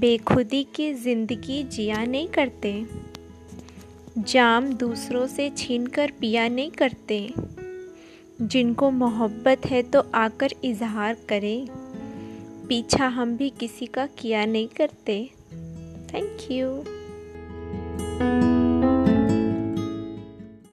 बेखुदी की ज़िंदगी जिया नहीं करते। जाम दूसरों से छीन कर पिया नहीं करते। जिनको मोहब्बत है तो आकर इजहार करें। पीछा हम भी किसी का किया नहीं करते। Thank you